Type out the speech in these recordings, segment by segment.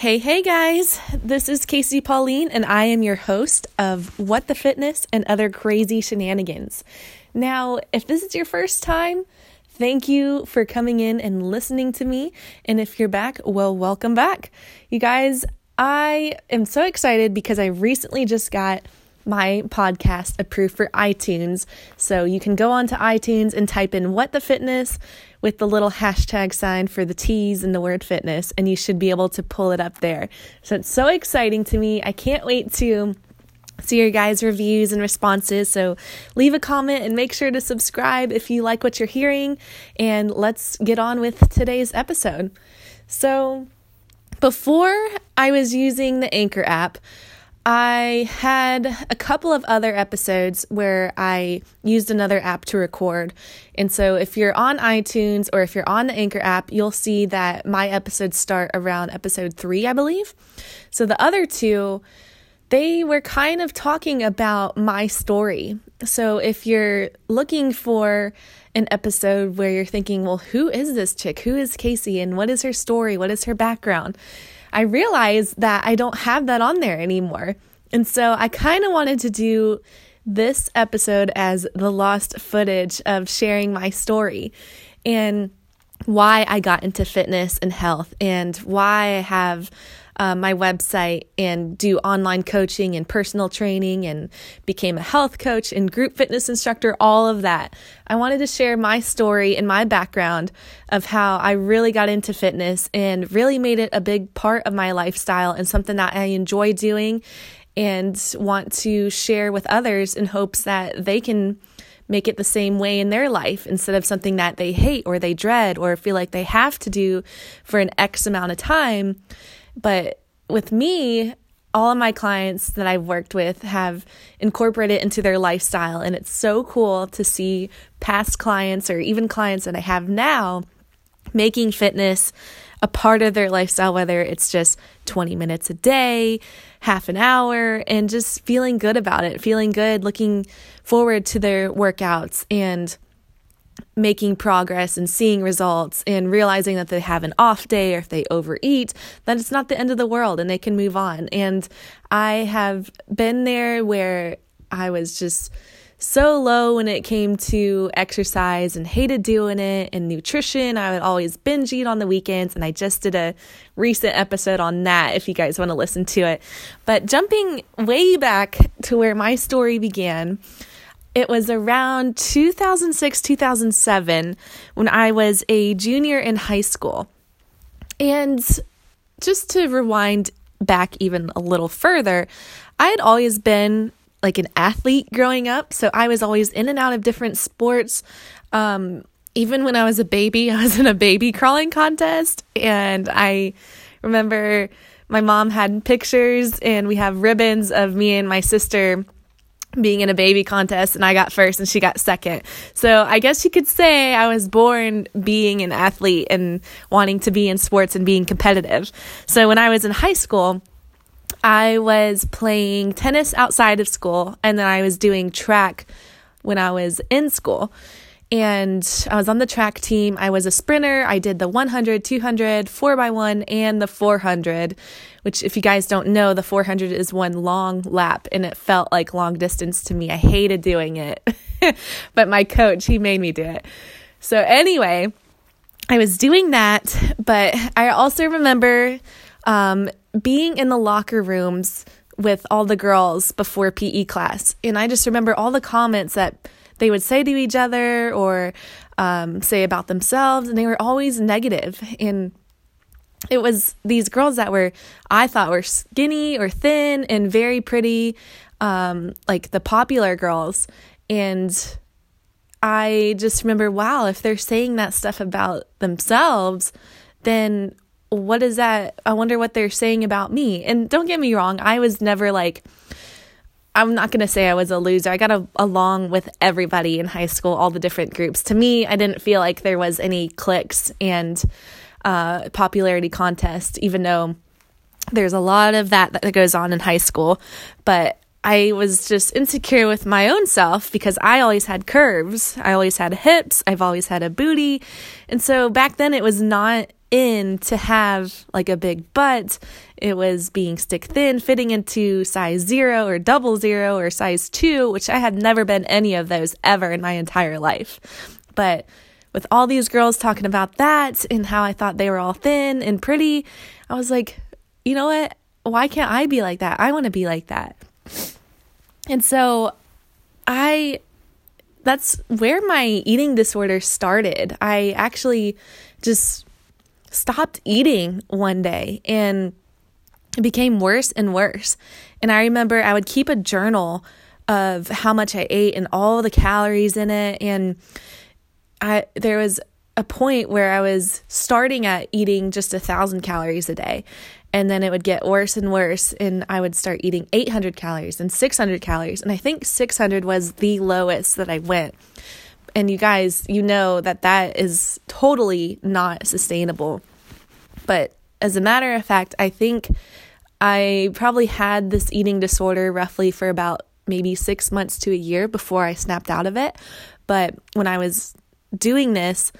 Hey, hey guys, this is Casey Pauline, and I am your host of What the Fitness and Other Crazy Shenanigans. Now, if this is your first time, thank you for coming in and listening to me. And if you're back, well, welcome back. You guys, I am so excited because I recently just got my podcast approved for iTunes. So you can go onto iTunes and type in What the Fitness with the little hashtag sign for the T's and the word fitness, and you should be able to pull it up there. So it's so exciting to me. I can't wait to see your guys' reviews and responses. So leave a comment and make sure to subscribe if you like what you're hearing. And let's get on with today's episode. So, before I was using the Anchor app, I had a couple of other episodes where I used another app to record. And so if you're on iTunes or if you're on the Anchor app, you'll see that my episodes start around episode three, I believe. So the other two, they were kind of talking about my story. So if you're looking for an episode where you're thinking, well, who is this chick? Who is Casey? And what is her story? What is her background? I realized that I don't have that on there anymore. And so I kind of wanted to do this episode as the lost footage of sharing my story and why I got into fitness and health and why I have uh, my website and do online coaching and personal training and became a health coach and group fitness instructor, all of that. I wanted to share my story and my background of how I really got into fitness and really made it a big part of my lifestyle and something that I enjoy doing and want to share with others in hopes that they can make it the same way in their life instead of something that they hate or they dread or feel like they have to do for an X amount of time. But with me, all of my clients that I've worked with have incorporated it into their lifestyle. And it's so cool to see past clients or even clients that I have now making fitness a part of their lifestyle, whether it's just 20 minutes a day, half an hour, and just feeling good about it, feeling good, looking forward to their workouts and making progress and seeing results and realizing that they have an off day or if they overeat, that it's not the end of the world and they can move on. And I have been there where I was just so low when it came to exercise and hated doing it and nutrition. I would always binge eat on the weekends, and I just did a recent episode on that if you guys want to listen to it. But jumping way back to where my story began, it was around 2006, 2007 when I was a junior in high school. And just to rewind back even a little further, I had always been like an athlete growing up. So I was always in and out of different sports. Um, even when I was a baby, I was in a baby crawling contest. And I remember my mom had pictures, and we have ribbons of me and my sister being in a baby contest and I got first and she got second. So I guess you could say I was born being an athlete and wanting to be in sports and being competitive. So when I was in high school, I was playing tennis outside of school and then I was doing track when I was in school and I was on the track team. I was a sprinter. I did the 100, 200, 4x1, and the 400, which, if you guys don't know, the 400 is one long lap and it felt like long distance to me. I hated doing it, but my coach, he made me do it. So, anyway, I was doing that, but I also remember um, being in the locker rooms with all the girls before PE class. And I just remember all the comments that they would say to each other or um, say about themselves, and they were always negative. And it was these girls that were, I thought, were skinny or thin and very pretty, um, like the popular girls. And I just remember, wow, if they're saying that stuff about themselves, then what is that? I wonder what they're saying about me. And don't get me wrong, I was never like, I'm not going to say I was a loser. I got a, along with everybody in high school, all the different groups. To me, I didn't feel like there was any cliques and uh, popularity contest, even though there's a lot of that that goes on in high school. But I was just insecure with my own self because I always had curves. I always had hips. I've always had a booty. And so back then it was not in to have like a big butt. It was being stick thin, fitting into size zero or double zero or size two, which I had never been any of those ever in my entire life. But with all these girls talking about that and how I thought they were all thin and pretty, I was like, you know what? Why can't I be like that? I want to be like that. And so I that's where my eating disorder started. I actually just stopped eating one day and it became worse and worse. And I remember I would keep a journal of how much I ate and all the calories in it and I there was a point where I was starting at eating just a thousand calories a day. And then it would get worse and worse. And I would start eating 800 calories and 600 calories. And I think 600 was the lowest that I went. And you guys, you know that that is totally not sustainable. But as a matter of fact, I think I probably had this eating disorder roughly for about maybe six months to a year before I snapped out of it. But when I was doing this,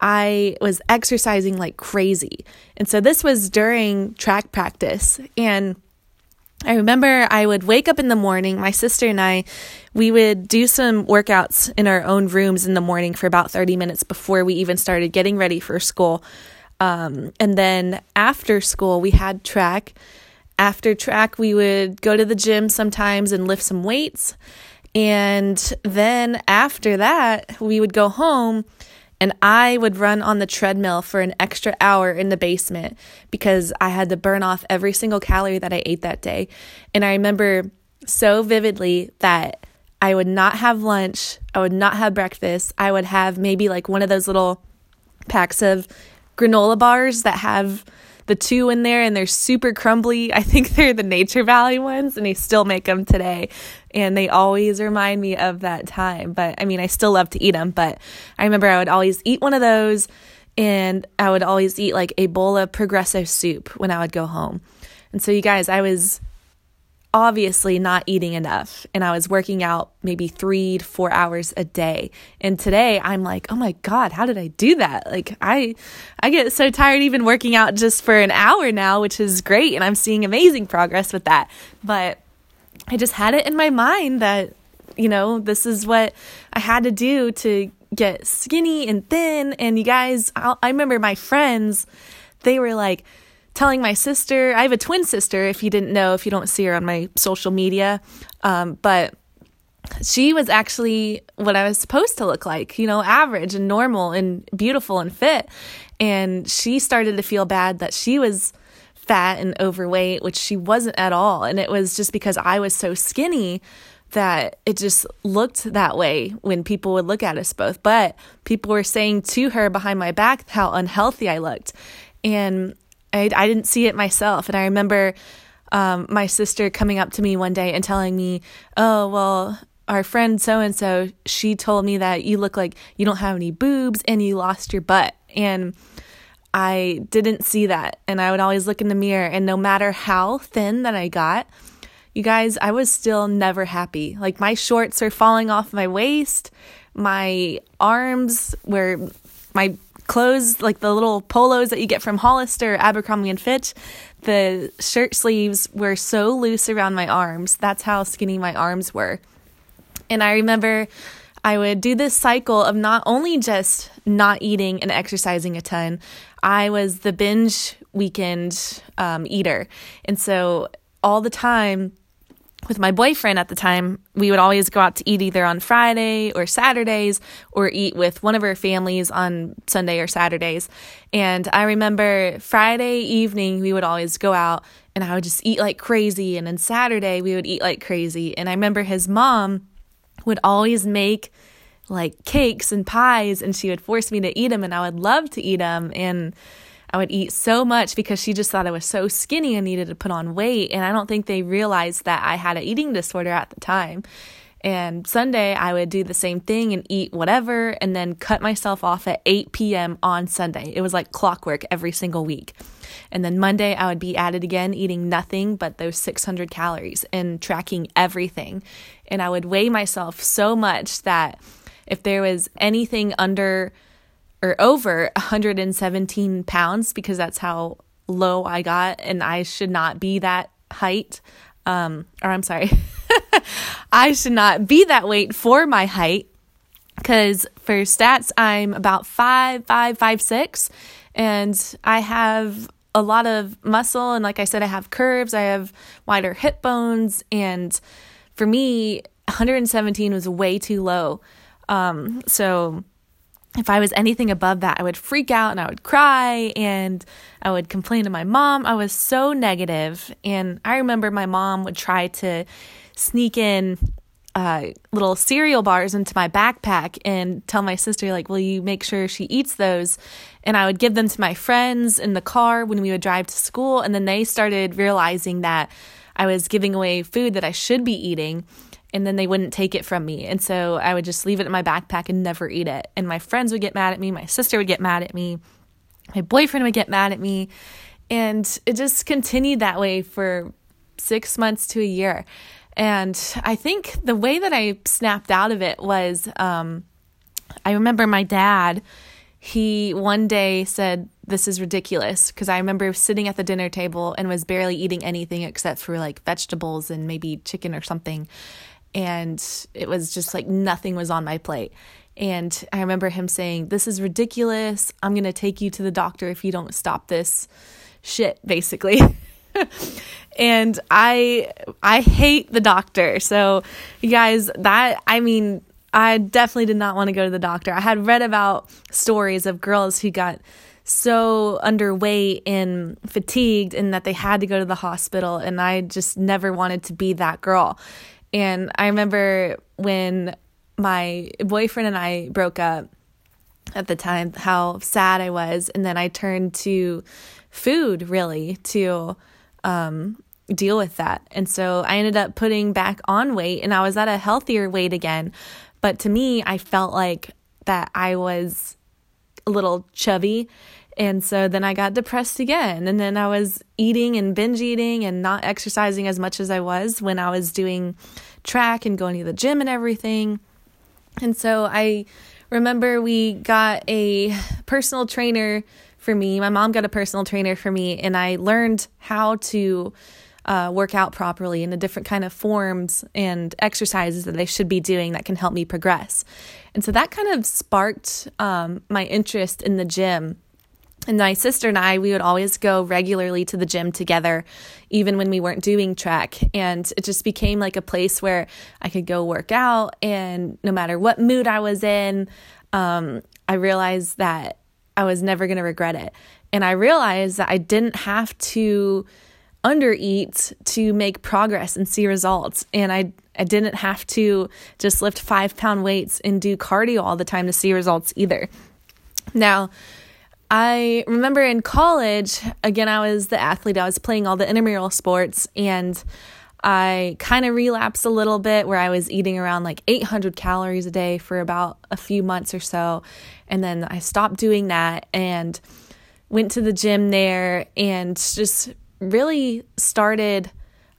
I was exercising like crazy. And so this was during track practice. And I remember I would wake up in the morning, my sister and I, we would do some workouts in our own rooms in the morning for about 30 minutes before we even started getting ready for school. Um, and then after school, we had track. After track, we would go to the gym sometimes and lift some weights. And then after that, we would go home and I would run on the treadmill for an extra hour in the basement because I had to burn off every single calorie that I ate that day. And I remember so vividly that I would not have lunch, I would not have breakfast. I would have maybe like one of those little packs of granola bars that have the two in there and they're super crumbly. I think they're the Nature Valley ones and they still make them today and they always remind me of that time. But I mean, I still love to eat them, but I remember I would always eat one of those and I would always eat like a bowl of progresso soup when I would go home. And so, you guys, I was obviously not eating enough and I was working out maybe 3 to 4 hours a day. And today I'm like, "Oh my god, how did I do that?" Like I I get so tired even working out just for an hour now, which is great and I'm seeing amazing progress with that. But I just had it in my mind that, you know, this is what I had to do to get skinny and thin. And you guys, I'll, I remember my friends, they were like, telling my sister, I have a twin sister, if you didn't know, if you don't see her on my social media. Um, but she was actually what I was supposed to look like, you know, average and normal and beautiful and fit. And she started to feel bad that she was fat and overweight, which she wasn't at all. And it was just because I was so skinny that it just looked that way when people would look at us both. But people were saying to her behind my back how unhealthy I looked. And I, I didn't see it myself. And I remember um, my sister coming up to me one day and telling me, Oh, well, our friend so and so, she told me that you look like you don't have any boobs and you lost your butt. And I didn't see that. And I would always look in the mirror, and no matter how thin that I got, you guys, I was still never happy. Like my shorts are falling off my waist, my arms were my clothes, like the little polos that you get from Hollister, Abercrombie and Fitch, the shirt sleeves were so loose around my arms. That's how skinny my arms were. And I remember I would do this cycle of not only just not eating and exercising a ton, I was the binge weekend um, eater. And so all the time, with my boyfriend at the time, we would always go out to eat either on Friday or Saturdays or eat with one of our families on Sunday or Saturdays. And I remember Friday evening, we would always go out and I would just eat like crazy. And then Saturday, we would eat like crazy. And I remember his mom would always make like cakes and pies and she would force me to eat them and I would love to eat them and I would eat so much because she just thought I was so skinny and needed to put on weight and I don't think they realized that I had an eating disorder at the time. And Sunday, I would do the same thing and eat whatever and then cut myself off at 8 p.m. on Sunday. It was like clockwork every single week. And then Monday, I would be at it again, eating nothing but those 600 calories and tracking everything. And I would weigh myself so much that if there was anything under or over 117 pounds because that's how low I got, and I should not be that height. Um, or I'm sorry, I should not be that weight for my height because for stats, I'm about five, five, five, six, and I have a lot of muscle. And like I said, I have curves, I have wider hip bones, and for me, 117 was way too low. Um, so if I was anything above that, I would freak out and I would cry and I would complain to my mom. I was so. And I remember my mom would try to sneak in uh, little cereal bars into my backpack and tell my sister, like, will you make sure she eats those? And I would give them to my friends in the car when we would drive to school. And then they started realizing that I was giving away food that I should be eating and then they wouldn't take it from me. And so I would just leave it in my backpack and never eat it. And my friends would get mad at me, my sister would get mad at me, my boyfriend would get mad at me. And it just continued that way for six months to a year. And I think the way that I snapped out of it was um, I remember my dad, he one day said, This is ridiculous. Because I remember sitting at the dinner table and was barely eating anything except for like vegetables and maybe chicken or something and it was just like nothing was on my plate. And I remember him saying, This is ridiculous. I'm going to take you to the doctor if you don't stop this shit, basically. and I I hate the doctor. So you guys, that I mean, I definitely did not want to go to the doctor. I had read about stories of girls who got so underweight and fatigued and that they had to go to the hospital and I just never wanted to be that girl. And I remember when my boyfriend and I broke up at the time, how sad I was. And then I turned to food really to um, deal with that. And so I ended up putting back on weight and I was at a healthier weight again. But to me, I felt like that I was a little chubby and so then I got depressed again. And then I was eating and binge eating and not exercising as much as I was when I was doing track and going to the gym and everything. And so I remember we got a personal trainer for me. My mom got a personal trainer for me, and I learned how to uh, work out properly in the different kind of forms and exercises that I should be doing that can help me progress. And so that kind of sparked um, my interest in the gym and my sister and I, we would always go regularly to the gym together, even when we weren't doing track. And it just became like a place where I could go work out. And no matter what mood I was in, um, I realized that I was never going to regret it. And I realized that I didn't have to undereat to make progress and see results. And I, I didn't have to just lift five pound weights and do cardio all the time to see results either. Now, I remember in college, again, I was the athlete, I was playing all the intramural sports, and I kind of relapsed a little bit where I was eating around like 800 calories a day for about a few months or so. And then I stopped doing that and went to the gym there and just really started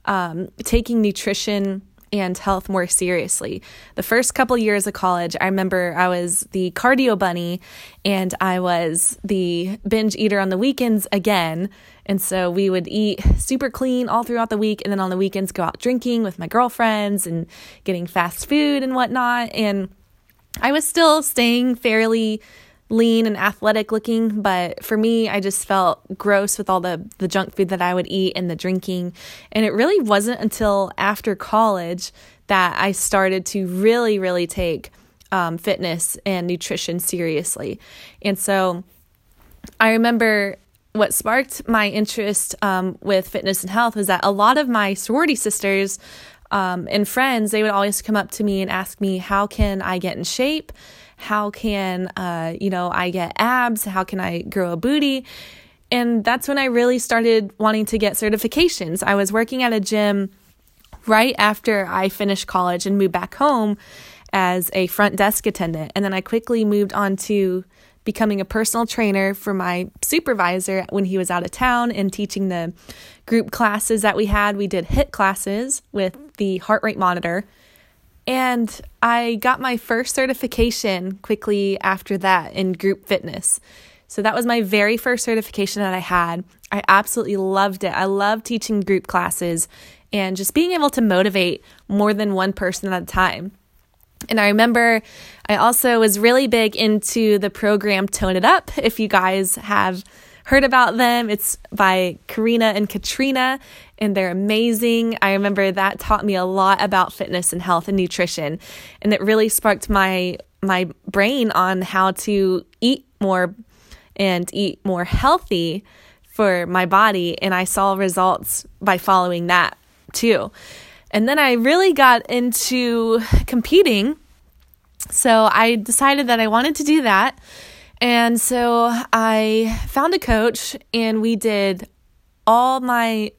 um, taking nutrition and health more seriously. The first couple years of college, I remember I was the cardio bunny and I was the binge eater on the weekends again. And so we would eat super clean all throughout the week and then on the weekends go out drinking with my girlfriends and getting fast food and whatnot. And I was still staying fairly lean and athletic looking, but for me, I just felt gross with all the, the junk food that I would eat and the drinking. And it really wasn't until after college that I started to really, really take um, fitness and nutrition seriously. And so I remember what sparked my interest um, with fitness and health was that a lot of my sorority sisters um, and friends, they would always come up to me and ask me, How can I get in shape? How can, uh, you know, I get abs? How can I grow a booty? And that's when I really started wanting to get certifications. I was working at a gym right after I finished college and moved back home as a front desk attendant. And then I quickly moved on to becoming a personal trainer for my supervisor when he was out of town and teaching the group classes that we had. We did HIIT classes with the heart rate monitor And I got my first certification quickly after that in group fitness. So that was my very first certification that I had. I absolutely loved it. I love teaching group classes and just being able to motivate more than one person at a time. And I remember I also was really big into the program Tone It Up. If you guys have heard about them, it's by Karena and Katrina, and they're amazing. I remember that taught me a lot about fitness and health and nutrition, and it really sparked my my brain on how to eat more and eat more healthy for my body, and I saw results by following that too. And then I really got into competing. So I decided that I wanted to do that. And so I found a coach and we did all my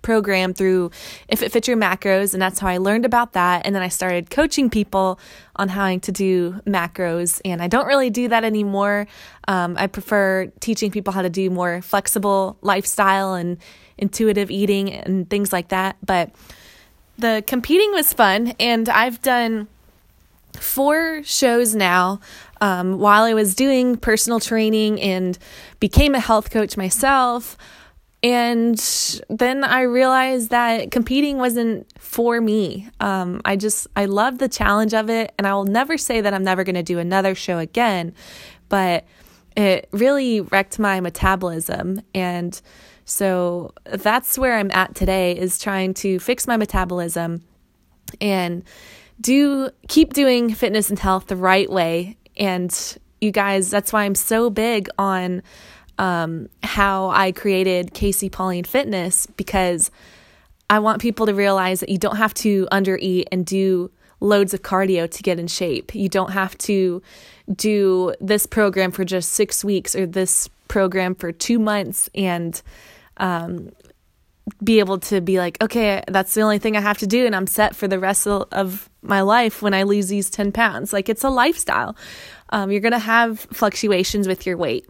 program through If It Fits Your Macros, and that's how I learned about that. And then I started coaching people on how to do macros, and I don't really do that anymore. Um, I prefer teaching people how to do more flexible lifestyle and intuitive eating and things like that. But the competing was fun, and I've done four shows now um, while I was doing personal training and became a health coach myself. And then I realized that competing wasn't for me. Um, I just, I love the challenge of it. And I will never say that I'm never going to do another show again, but it really wrecked my metabolism. And so that's where I'm at today is trying to fix my metabolism and do keep doing fitness and health the right way. And you guys, that's why I'm so big on um, how I created Casey Pauline Fitness because I want people to realize that you don't have to undereat and do loads of cardio to get in shape. You don't have to do this program for just six weeks or this program for two months and um, be able to be like, okay, that's the only thing I have to do, and I'm set for the rest of my life when I lose these 10 pounds. Like, it's a lifestyle. Um, you're going to have fluctuations with your weight.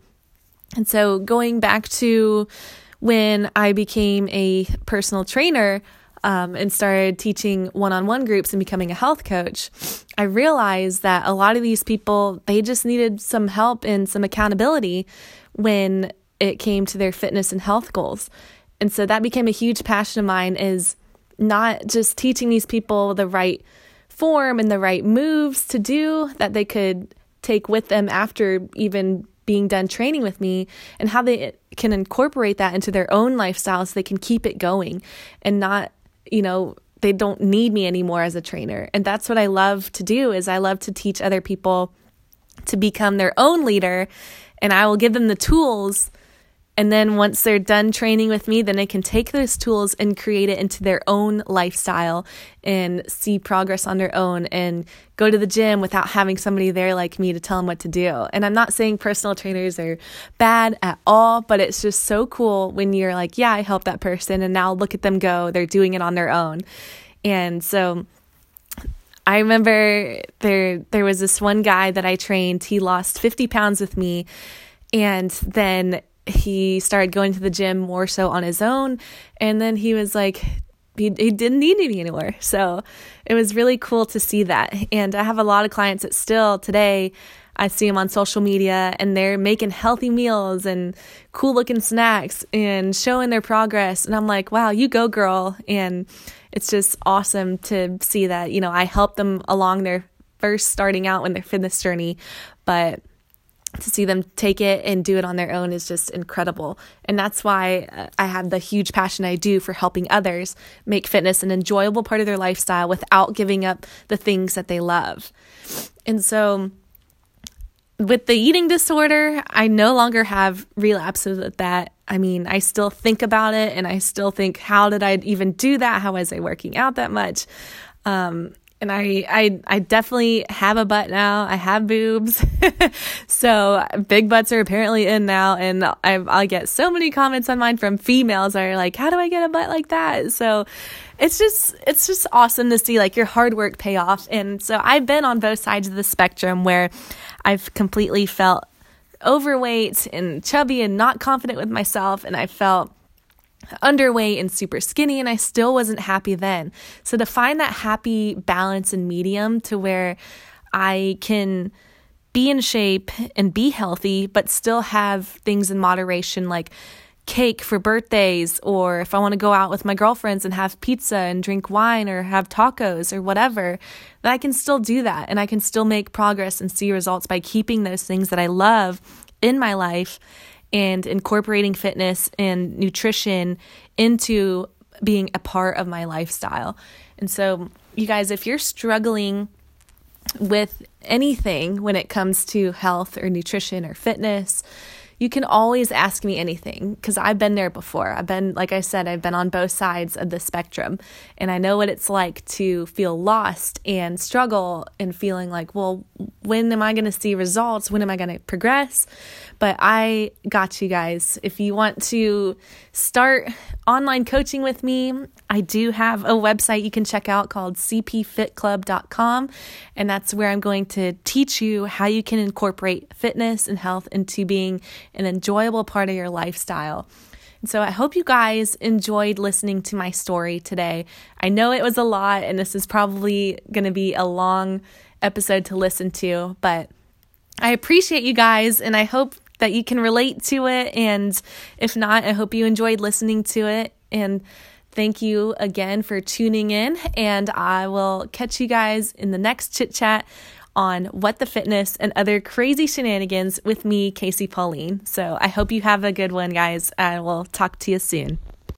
And so, going back to when I became a personal trainer um, and started teaching one on one groups and becoming a health coach, I realized that a lot of these people, they just needed some help and some accountability when it came to their fitness and health goals. And so that became a huge passion of mine is not just teaching these people the right form and the right moves to do that they could take with them after even being done training with me and how they can incorporate that into their own lifestyle so they can keep it going and not, you know, they don't need me anymore as a trainer. And that's what I love to do is I love to teach other people to become their own leader and I will give them the tools and then once they're done training with me, then they can take those tools and create it into their own lifestyle and see progress on their own and go to the gym without having somebody there like me to tell them what to do. And I'm not saying personal trainers are bad at all, but it's just so cool when you're like, yeah, I helped that person and now look at them go. They're doing it on their own. And so I remember there there was this one guy that I trained, he lost 50 pounds with me and then he started going to the gym more so on his own. And then he was like, he, he didn't need me anymore. So it was really cool to see that. And I have a lot of clients that still today, I see them on social media and they're making healthy meals and cool looking snacks and showing their progress. And I'm like, wow, you go, girl. And it's just awesome to see that, you know, I help them along their first starting out in their fitness journey. But to see them take it and do it on their own is just incredible. And that's why uh, I have the huge passion I do for helping others make fitness an enjoyable part of their lifestyle without giving up the things that they love. And so, with the eating disorder, I no longer have relapses of that. I mean, I still think about it and I still think, how did I even do that? How was I working out that much? Um, and I, I I definitely have a butt now. I have boobs, so big butts are apparently in now, and I I get so many comments on mine from females that are like, "How do I get a butt like that?" So it's just it's just awesome to see like your hard work pay off. And so I've been on both sides of the spectrum where I've completely felt overweight and chubby and not confident with myself, and I felt underweight and super skinny and I still wasn't happy then. So to find that happy balance and medium to where I can be in shape and be healthy but still have things in moderation like cake for birthdays or if I want to go out with my girlfriends and have pizza and drink wine or have tacos or whatever, that I can still do that and I can still make progress and see results by keeping those things that I love in my life and incorporating fitness and nutrition into being a part of my lifestyle. And so, you guys, if you're struggling with anything when it comes to health or nutrition or fitness, you can always ask me anything because I've been there before. I've been, like I said, I've been on both sides of the spectrum and I know what it's like to feel lost and struggle and feeling like, well, when am I going to see results? When am I going to progress? But I got you guys. If you want to start online coaching with me, I do have a website you can check out called cpfitclub.com. And that's where I'm going to teach you how you can incorporate fitness and health into being an enjoyable part of your lifestyle. And so I hope you guys enjoyed listening to my story today. I know it was a lot, and this is probably going to be a long episode to listen to, but I appreciate you guys, and I hope that you can relate to it. And if not, I hope you enjoyed listening to it. And thank you again for tuning in. And I will catch you guys in the next chit chat on What the Fitness and other crazy shenanigans with me, Casey Pauline. So I hope you have a good one, guys. I will talk to you soon.